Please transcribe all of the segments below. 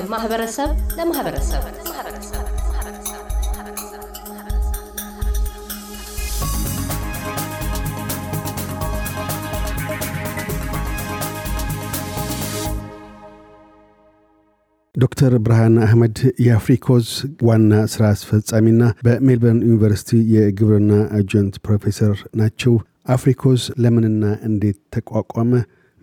ከማህበረሰብ ለማህበረሰብ ዶክተር ብርሃን አህመድ የአፍሪኮዝ ዋና ስራ አስፈጻሚና በሜልበርን ዩኒቨርሲቲ የግብርና adjunct ፕሮፌሰር ናቸው። አፍሪኮዝ ለምንና እንዴት ተቋቋመ?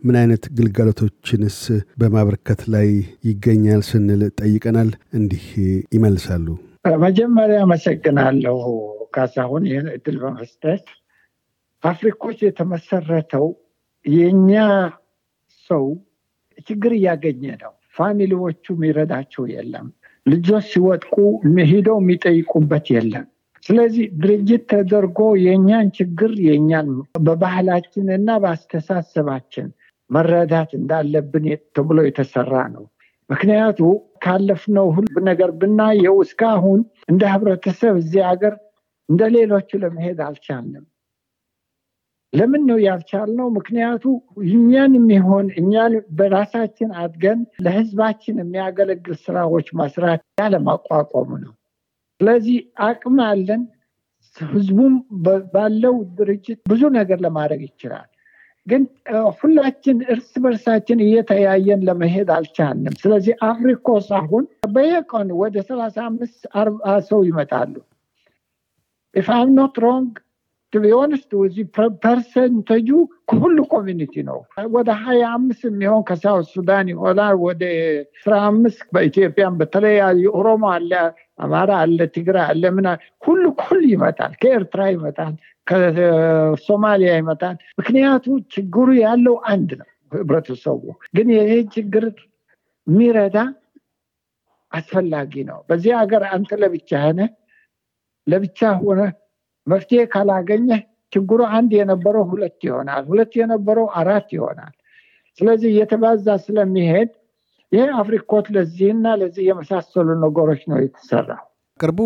ምን አይነት ግልጋሎቶችንስ በማበርከት ላይ ይገኛል ስንል ጠይቀናል። እንዲህ ይመልሳሉ። መጀመሪያ አመሰግናለሁ ካሳሁን ይህን እድል በመስጠት። አፍሪኮች የተመሰረተው የእኛ ሰው ችግር እያገኘ ነው። ፋሚሊዎቹ የሚረዳቸው የለም። ልጆች ሲወድቁ ሄደው የሚጠይቁበት የለም። ስለዚህ ድርጅት ተደርጎ የእኛን ችግር የእኛን በባህላችን እና በአስተሳሰባችን መረዳት እንዳለብን ተብሎ የተሰራ ነው። ምክንያቱ ካለፍነው ሁሉ ነገር ብናየው እስካሁን እንደ ህብረተሰብ እዚህ ሀገር እንደ ሌሎቹ ለመሄድ አልቻልንም። ለምን ነው ያልቻልነው? ምክንያቱ እኛን የሚሆን እኛን በራሳችን አድገን ለህዝባችን የሚያገለግል ስራዎች መስራት ያለማቋቋሙ ነው። ስለዚህ አቅም አለን። ህዝቡም ባለው ድርጅት ብዙ ነገር ለማድረግ ይችላል። ግን ሁላችን እርስ በርሳችን እየተያየን ለመሄድ አልቻልንም። ስለዚህ አፍሪኮስ አሁን በየቀኑ ወደ ሰላሳ አምስት አርባ ሰው ይመጣሉ። if I'm not wrong to be honest እዚህ percentage ኡ ከሁሉ community ነው። ወደ ሀያ አምስት የሚሆን ከ South Sudan ይሆናል። ወደ አስራ አምስት በኢትዮጵያም በተለያዩ ኦሮሞ አለ፣ አማራ አለ፣ ትግራይ አለ፣ ምና ሁሉ ሁሉ ይመጣል። ከኤርትራ ይመጣል፣ ከሶማሊያ ይመጣል። ምክንያቱ ችግሩ ያለው አንድ ነው። ህብረተሰቡ ግን ይሄ ችግር የሚረዳ አስፈላጊ ነው። በዚህ ሀገር አንተ ለብቻ ሆነ ለብቻ ሆነ መፍትሄ ካላገኘ ችግሩ አንድ የነበረው ሁለት ይሆናል፣ ሁለት የነበረው አራት ይሆናል። ስለዚህ እየተባዛ ስለሚሄድ ይሄ አፍሪኮት ለዚህና ለዚህ የመሳሰሉ ነገሮች ነው የተሰራው። ቅርቡ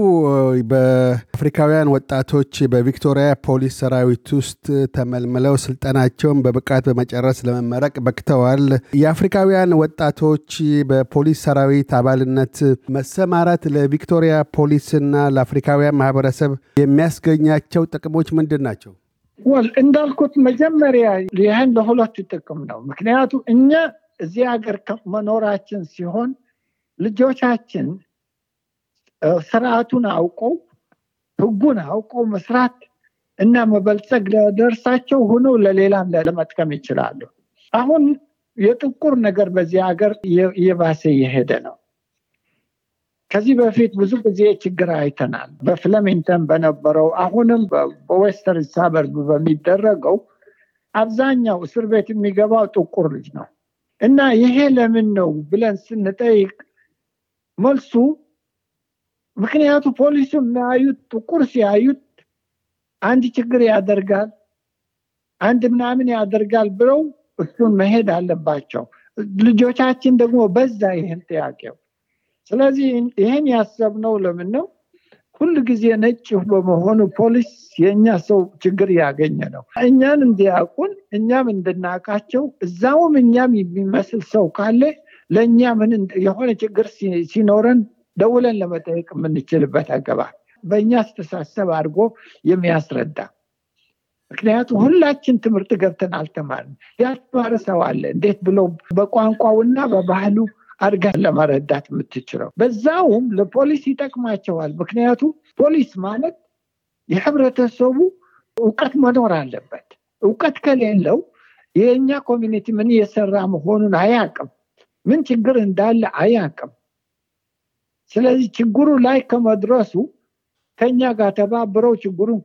በአፍሪካውያን ወጣቶች በቪክቶሪያ ፖሊስ ሰራዊት ውስጥ ተመልምለው ስልጠናቸውን በብቃት በመጨረስ ለመመረቅ በቅተዋል። የአፍሪካውያን ወጣቶች በፖሊስ ሰራዊት አባልነት መሰማራት ለቪክቶሪያ ፖሊስና ለአፍሪካውያን ማህበረሰብ የሚያስገኛቸው ጥቅሞች ምንድን ናቸው? ወል እንዳልኩት መጀመሪያ ይህን ለሁለቱ ጥቅም ነው። ምክንያቱ እኛ እዚህ ሀገር መኖራችን ሲሆን ልጆቻችን ስርዓቱን አውቀው ህጉን አውቀው መስራት እና መበልጸግ ለደርሳቸው ሆነው ለሌላም ለመጥቀም ይችላሉ። አሁን የጥቁር ነገር በዚህ ሀገር እየባሰ እየሄደ ነው። ከዚህ በፊት ብዙ ጊዜ ችግር አይተናል። በፍለሚንተን በነበረው አሁንም በዌስተርን ሳበርብ በሚደረገው አብዛኛው እስር ቤት የሚገባው ጥቁር ልጅ ነው እና ይሄ ለምን ነው ብለን ስንጠይቅ መልሱ ምክንያቱ ፖሊሱ የሚያዩት ጥቁር ሲያዩት አንድ ችግር ያደርጋል፣ አንድ ምናምን ያደርጋል ብለው እሱን መሄድ አለባቸው። ልጆቻችን ደግሞ በዛ ይህን ጥያቄው። ስለዚህ ይህን ያሰብነው ለምን ነው? ሁል ጊዜ ነጭ በመሆኑ ፖሊስ የእኛ ሰው ችግር ያገኘ ነው። እኛን እንዲያውቁን እኛም እንድናውቃቸው እዛውም እኛም የሚመስል ሰው ካለ ለእኛ ምን የሆነ ችግር ሲኖረን ደውለን ለመጠየቅ የምንችልበት አገባብ በእኛ አስተሳሰብ አድርጎ የሚያስረዳ ምክንያቱም ሁላችን ትምህርት ገብተን አልተማርም። ያልተማረ ሰው አለ። እንዴት ብሎ በቋንቋውና በባህሉ አድርጋ ለመረዳት የምትችለው በዛውም ለፖሊስ ይጠቅማቸዋል። ምክንያቱም ፖሊስ ማለት የህብረተሰቡ እውቀት መኖር አለበት። እውቀት ከሌለው የእኛ community ምን እየሰራ መሆኑን አያቅም። ምን ችግር እንዳለ አያቅም። ስለዚህ ችግሩ ላይ ከመድረሱ ከኛ ጋር ተባብረው ችግሩን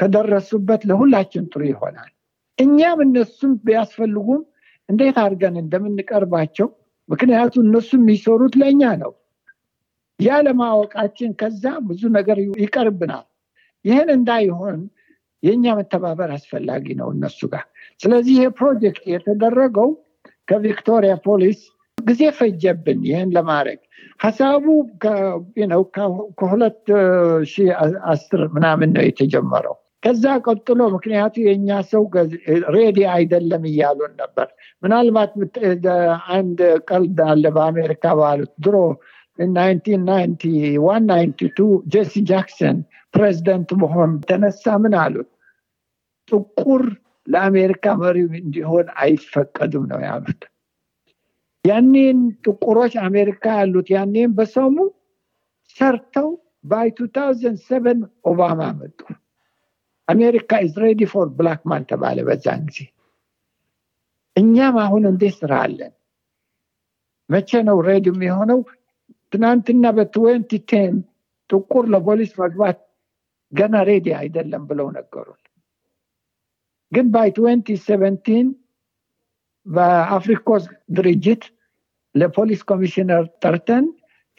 ከደረሱበት ለሁላችን ጥሩ ይሆናል። እኛም እነሱም ቢያስፈልጉም እንዴት አድርገን እንደምንቀርባቸው ምክንያቱ እነሱ የሚሰሩት ለእኛ ነው። ያለማወቃችን ከዛ ብዙ ነገር ይቀርብናል። ይህን እንዳይሆን የእኛ መተባበር አስፈላጊ ነው እነሱ ጋር። ስለዚህ ይሄ ፕሮጀክት የተደረገው ከቪክቶሪያ ፖሊስ ጊዜ ፈጀብን ይህን ለማድረግ ሀሳቡ ከሁለት ሺህ አስር ምናምን ነው የተጀመረው ከዛ ቀጥሎ ምክንያቱ የእኛ ሰው ready አይደለም እያሉን ነበር። ምናልባት አንድ ቀልድ አለ በአሜሪካ ባሉት ድሮ ጄሲ ጃክሰን ፕሬዚደንት መሆን ተነሳ ምን አሉት? ጥቁር ለአሜሪካ መሪ እንዲሆን አይፈቀድም ነው ያሉት። ያኔን ጥቁሮች አሜሪካ ያሉት ያኔን በሰሙ ሰርተው by 2007 ኦባማ መጡ። America is ready for black man ተባለ በዛን ጊዜ። እኛም አሁን እንዴት ስራ አለን? መቼ ነው ready የሚሆነው? ትናንትና በ twenty ten ጥቁር ለፖሊስ መግባት ገና ready አይደለም ብለው ነገሩን። ግን by twenty seventeen በአፍሪኮስ ድርጅት ለፖሊስ ኮሚሽነር ጠርተን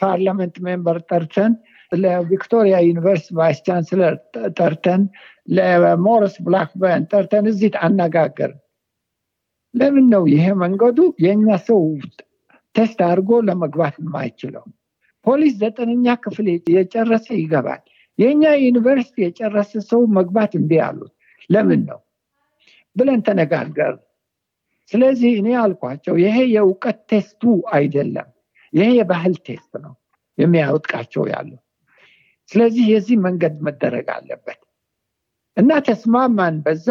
parliament member ጠርተን ለቪክቶሪያ ዩኒቨርሲቲ vice chancellor ጠርተን ለሞሪስ ብላክበርን ጠርተን እዚህ አነጋገርን። ለምን ነው ይሄ መንገዱ የእኛ ሰው test አድርጎ ለመግባት የማይችለው? ፖሊስ ዘጠነኛ ክፍል የጨረሰ ይገባል። የእኛ ዩኒቨርሲቲ የጨረሰ ሰው መግባት እንዲ አሉት። ለምን ነው ብለን ተነጋገርን። ስለዚህ እኔ አልኳቸው ይሄ የእውቀት test ኡ አይደለም፣ ይሄ የባህል test ነው የሚያወድቃቸው ያለው። ስለዚህ የዚህ መንገድ መደረግ አለበት እና ተስማማን። በዛ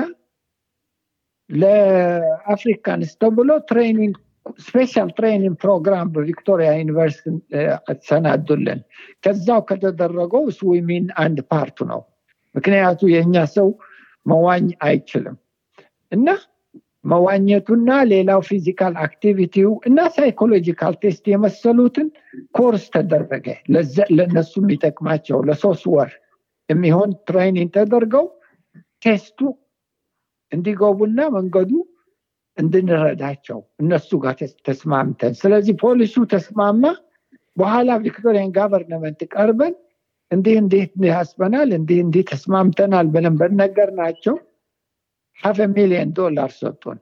ለ Africans ተብሎ training special training ፕሮግራም በቪክቶሪያ ዩኒቨርሲቲ ተሰናዱልን። ከዛው ከተደረገው swimming አንድ part ኡ ነው። ምክንያቱ የእኛ ሰው መዋኘት አይችልም እና መዋኘቱና ሌላው physical activity ው እና psychological test የመሰሉትን ኮርስ ተደረገ። ለነሱ የሚጠቅማቸው ለሶስት ወር የሚሆን training ተደርገው test ኡ እንዲገቡና መንገዱ እንድንረዳቸው እነሱ ጋር ተስማምተን፣ ስለዚህ ፖሊሱ ተስማማ። በኋላ Victorian government ቀርበን እንዲህ እንዲህ አስበናል እንዲህ እንዲህ ተስማምተናል ብለን ብንነግራቸው half million ዶላር ሰጡን።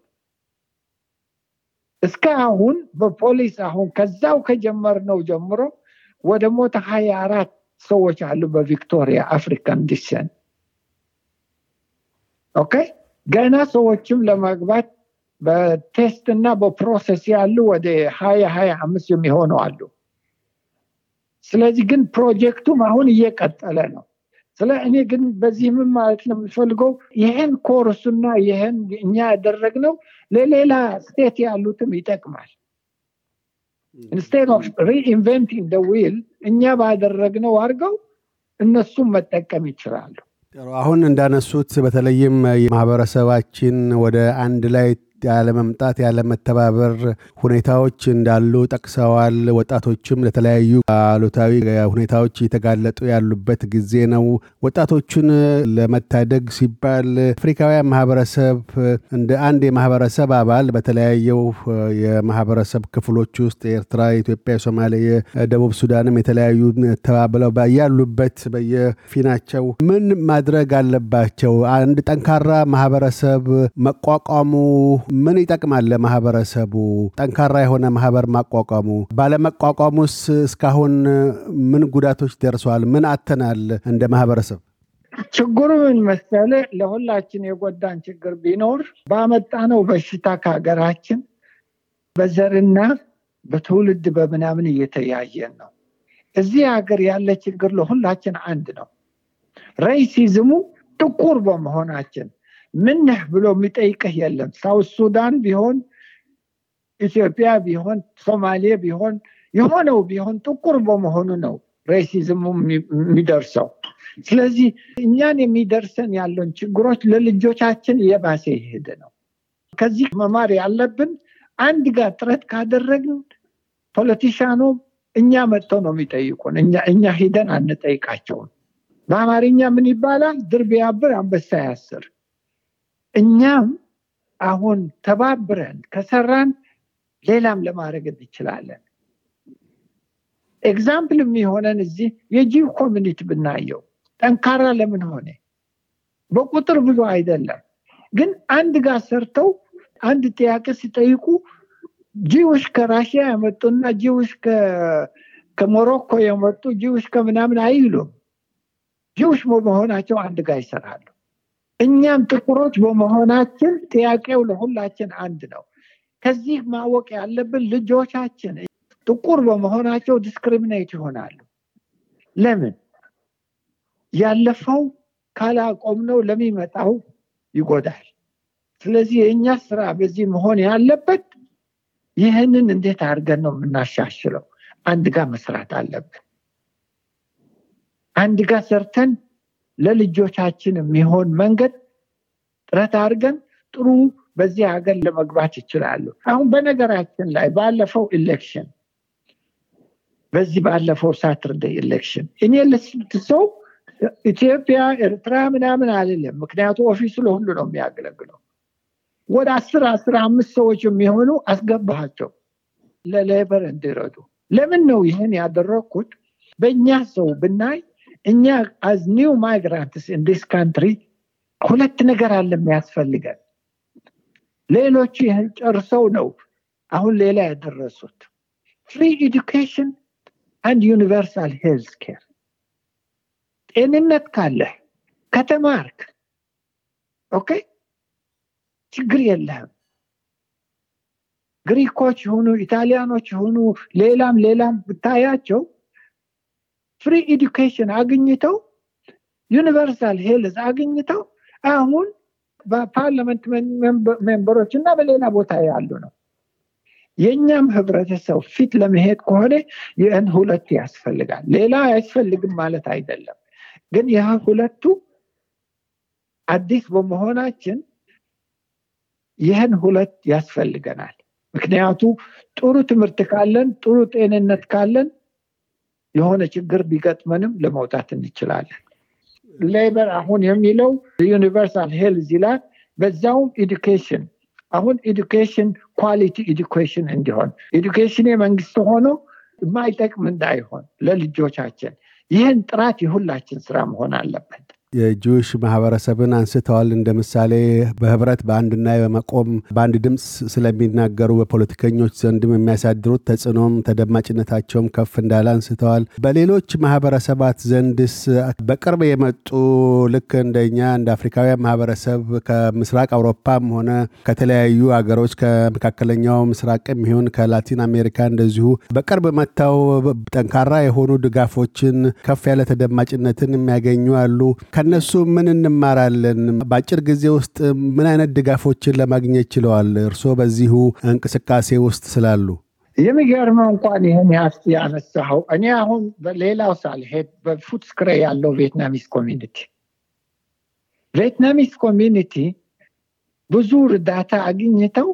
እስከ አሁን በፖሊስ አሁን ከዛው ከጀመርነው ጀምሮ ወደ ሞተ ሀያ አራት ሰዎች አሉ በቪክቶሪያ African descent okay? ገና ሰዎችም ለመግባት በ test እና በ process ያሉ ወደ ሀያ ሀያ አምስት የሚሆኑ አሉ። ስለዚህ ግን ፕሮጀክቱም አሁን እየቀጠለ ነው ስለ እኔ ግን በዚህ ምን ማለት ነው የምፈልገው ይህን ኮርሱና ይህን እኛ ያደረግነው ለሌላ state ያሉትም ይጠቅማል። instead of reinventing the wheel እኛ ባደረግነው አድርገው እነሱም መጠቀም ይችላሉ። አሁን እንዳነሱት በተለይም ማህበረሰባችን ወደ አንድ ላይ ያለመምጣት ያለመተባበር ሁኔታዎች እንዳሉ ጠቅሰዋል። ወጣቶችም ለተለያዩ አሉታዊ ሁኔታዎች እየተጋለጡ ያሉበት ጊዜ ነው። ወጣቶቹን ለመታደግ ሲባል አፍሪካውያን ማህበረሰብ እንደ አንድ የማህበረሰብ አባል በተለያየው የማህበረሰብ ክፍሎች ውስጥ የኤርትራ፣ የኢትዮጵያ፣ የሶማሌ፣ የደቡብ ሱዳንም የተለያዩ ተባብለው ያሉበት በየፊናቸው ምን ማድረግ አለባቸው? አንድ ጠንካራ ማህበረሰብ መቋቋሙ ምን ይጠቅማል ለማህበረሰቡ? ጠንካራ የሆነ ማህበር ማቋቋሙ ባለመቋቋሙስ እስካሁን ምን ጉዳቶች ደርሰዋል? ምን አተናል እንደ ማህበረሰብ? ችግሩ ምን መሰለ፣ ለሁላችን የጎዳን ችግር ቢኖር ባመጣነው በሽታ ከሀገራችን በዘርና በትውልድ በምናምን እየተያየን ነው። እዚህ ሀገር ያለ ችግር ለሁላችን አንድ ነው። ሬሲዝሙ ጥቁር በመሆናችን ምንህ ብሎ የሚጠይቅህ የለም። ሳውት ሱዳን ቢሆን ኢትዮጵያ ቢሆን ሶማሌ ቢሆን የሆነው ቢሆን ጥቁር በመሆኑ ነው ሬሲዝሙ የሚደርሰው። ስለዚህ እኛን የሚደርሰን ያለን ችግሮች ለልጆቻችን የባሰ ይሄድ ነው። ከዚህ መማር ያለብን አንድ ጋር ጥረት ካደረግን ፖለቲሻኑ እኛ መጥተው ነው የሚጠይቁን። እኛ ሂደን አንጠይቃቸውም። በአማርኛ ምን ይባላል? ድር ቢያብር አንበሳ ያስር። እኛም አሁን ተባብረን ከሰራን ሌላም ለማድረግ እንችላለን። example የሚሆነን እዚህ የ Jew community ብናየው ጠንካራ ለምን ሆነ? በቁጥር ብዙ አይደለም፣ ግን አንድ ጋር ሰርተው አንድ ጥያቄ ሲጠይቁ Jewish ከራሽያ የመጡና Jewish ከሞሮኮ የመጡ Jewish ከምናምን አይሉም። Jewish በመሆናቸው አንድ ጋር ይሰራሉ። እኛም ጥቁሮች በመሆናችን ጥያቄው ለሁላችን አንድ ነው። ከዚህ ማወቅ ያለብን ልጆቻችን ጥቁር በመሆናቸው discriminate ይሆናሉ። ለምን? ያለፈው ካላቆምነው ለሚመጣው ይጎዳል። ስለዚህ የእኛ ስራ በዚህ መሆን ያለበት ይህንን እንዴት አድርገን ነው የምናሻሽለው? አንድ ጋር መስራት አለብን። አንድ ጋር ሰርተን ለልጆቻችን የሚሆን መንገድ ጥረት አድርገን ጥሩ በዚህ ሀገር ለመግባት ይችላሉ። አሁን በነገራችን ላይ ባለፈው election በዚህ ባለፈው Saturday election እኔ ለስንት ሰው ኢትዮጵያ፣ ኤርትራ ምናምን አልልም። ምክንያቱ office ኡ ለሁሉ ነው የሚያገለግለው። ወደ አስር አስር አምስት ሰዎች የሚሆኑ አስገባቸው ለ Labor እንዲረዱ። ለምን ነው ይህን ያደረግኩት? በእኛ ሰው ብናይ እኛ as new migrants in this country ሁለት ነገር አለ የሚያስፈልገን። ሌሎቹ ይህን ጨርሰው ነው አሁን ሌላ ያደረሱት። free education አንድ universal health care። ጤንነት ካለህ ከተማርክ okay ችግር የለህም። ግሪኮች የሆኑ ኢታሊያኖች የሆኑ ሌላም ሌላም ብታያቸው free education አግኝተው universal health አግኝተው አሁን በፓርላመንት member ኦች እና በሌላ ቦታ ያሉ ነው። የእኛም ህብረተሰብ ፊት ለመሄድ ከሆነ ይህን ሁለቱ ያስፈልጋል። ሌላ አያስፈልግም ማለት አይደለም። ግን ይህ ሁለቱ አዲስ በመሆናችን ይህን ሁለት ያስፈልገናል። ምክንያቱ ጥሩ ትምህርት ካለን፣ ጥሩ ጤንነት ካለን የሆነ ችግር ቢገጥመንም ለመውጣት እንችላለን። Labor አሁን የሚለው universal health ይላል። በዛውም education አሁን education quality education እንዲሆን education የመንግስት ሆኖ የማይጠቅም እንዳይሆን ለልጆቻችን ይህን ጥራት የሁላችን ስራ መሆን አለበት። የ Jewish ማህበረሰብን አንስተዋል። እንደ ምሳሌ በህብረት በአንድና በመቆም በአንድ ድምፅ ስለሚናገሩ በፖለቲከኞች ዘንድም የሚያሳድሩት ተጽዕኖም ተደማጭነታቸውም ከፍ እንዳለ አንስተዋል። በሌሎች ማህበረሰባት ዘንድስ በቅርብ የመጡ ልክ እንደኛ እንደ አፍሪካውያን ማህበረሰብ ከምስራቅ አውሮፓም ሆነ ከተለያዩ አገሮች ከመካከለኛው ምስራቅም ይሁን ከላቲን አሜሪካ እንደዚሁ በቅርብ መጥተው ጠንካራ የሆኑ ድጋፎችን ከፍ ያለ ተደማጭነትን የሚያገኙ አሉ። ከነሱ ምን እንማራለን? በአጭር ጊዜ ውስጥ ምን አይነት ድጋፎችን ለማግኘት ችለዋል? እርስዎ በዚሁ እንቅስቃሴ ውስጥ ስላሉ። የሚገርመው እንኳን ይህን ያነሳኸው እኔ አሁን በሌላው ሳልሄድ በ Footscray ያለው Vietnamese community Vietnamese community ብዙ እርዳታ አግኝተው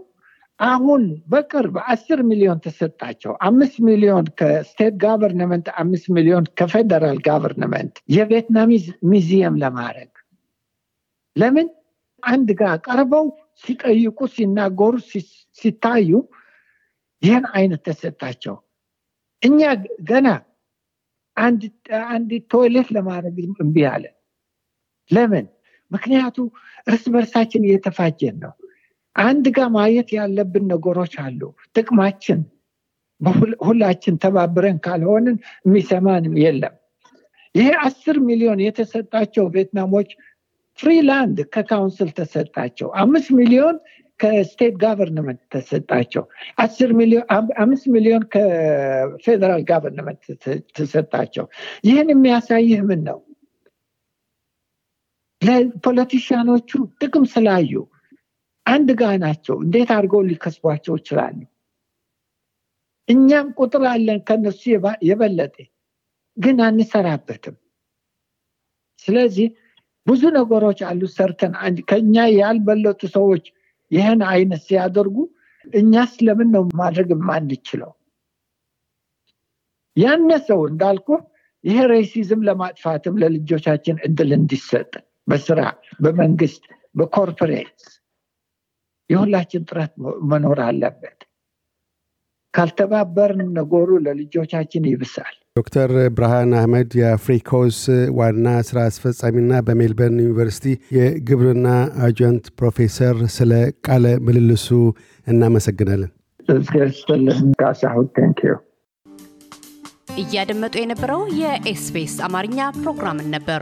አሁን በቅርብ አስር ሚሊዮን ተሰጣቸው። አምስት ሚሊዮን ከ state government፣ አምስት ሚሊዮን ከ federal government የ Vietnamese museum ለማድረግ ለምን አንድ ጋር ቀርበው ሲጠይቁ ሲናገሩ ሲታዩ ይህን አይነት ተሰጣቸው። እኛ ገና አንድ ቶይሌት ለማድረግ እምቢ አለ። ለምን? ምክንያቱ እርስ በርሳችን እየተፋጀን ነው። አንድ ጋር ማየት ያለብን ነገሮች አሉ። ጥቅማችን ሁላችን ተባብረን ካልሆንን የሚሰማንም የለም። ይሄ አስር ሚሊዮን የተሰጣቸው ቪየትናሞች free land ከ council ተሰጣቸው። አምስት ሚሊዮን ከ state government ተሰጣቸው። አምስት ሚሊዮን ከ federal government ተሰጣቸው። ይህን የሚያሳይህ ምን ነው? ለ politician ኦቹ ጥቅም ስላዩ አንድ ጋ ናቸው። እንዴት አድርገው ሊከስቧቸው ይችላሉ? እኛም ቁጥር አለን ከነሱ የበለጠ ግን አንሰራበትም። ስለዚህ ብዙ ነገሮች አሉ ሰርተን ከኛ ያልበለጡ ሰዎች ይህን አይነት ሲያደርጉ እኛስ ለምን ነው ማድረግ የማንችለው? ያነሰው እንዳልኩ ይሄ ሬሲዝም ለማጥፋትም ለልጆቻችን እድል እንዲሰጥ በስራ በመንግስት በኮርፖሬት የሁላችን ጥረት መኖር አለበት። ካልተባበርን ነገሩ ለልጆቻችን ይብሳል። ዶክተር ብርሃን አህመድ የአፍሪኮስ ዋና ስራ አስፈጻሚና በሜልበርን ዩኒቨርሲቲ የግብርና አጀንት ፕሮፌሰር፣ ስለ ቃለ ምልልሱ እናመሰግናለን። እያደመጡ የነበረው የኤስቢኤስ አማርኛ ፕሮግራምን ነበር።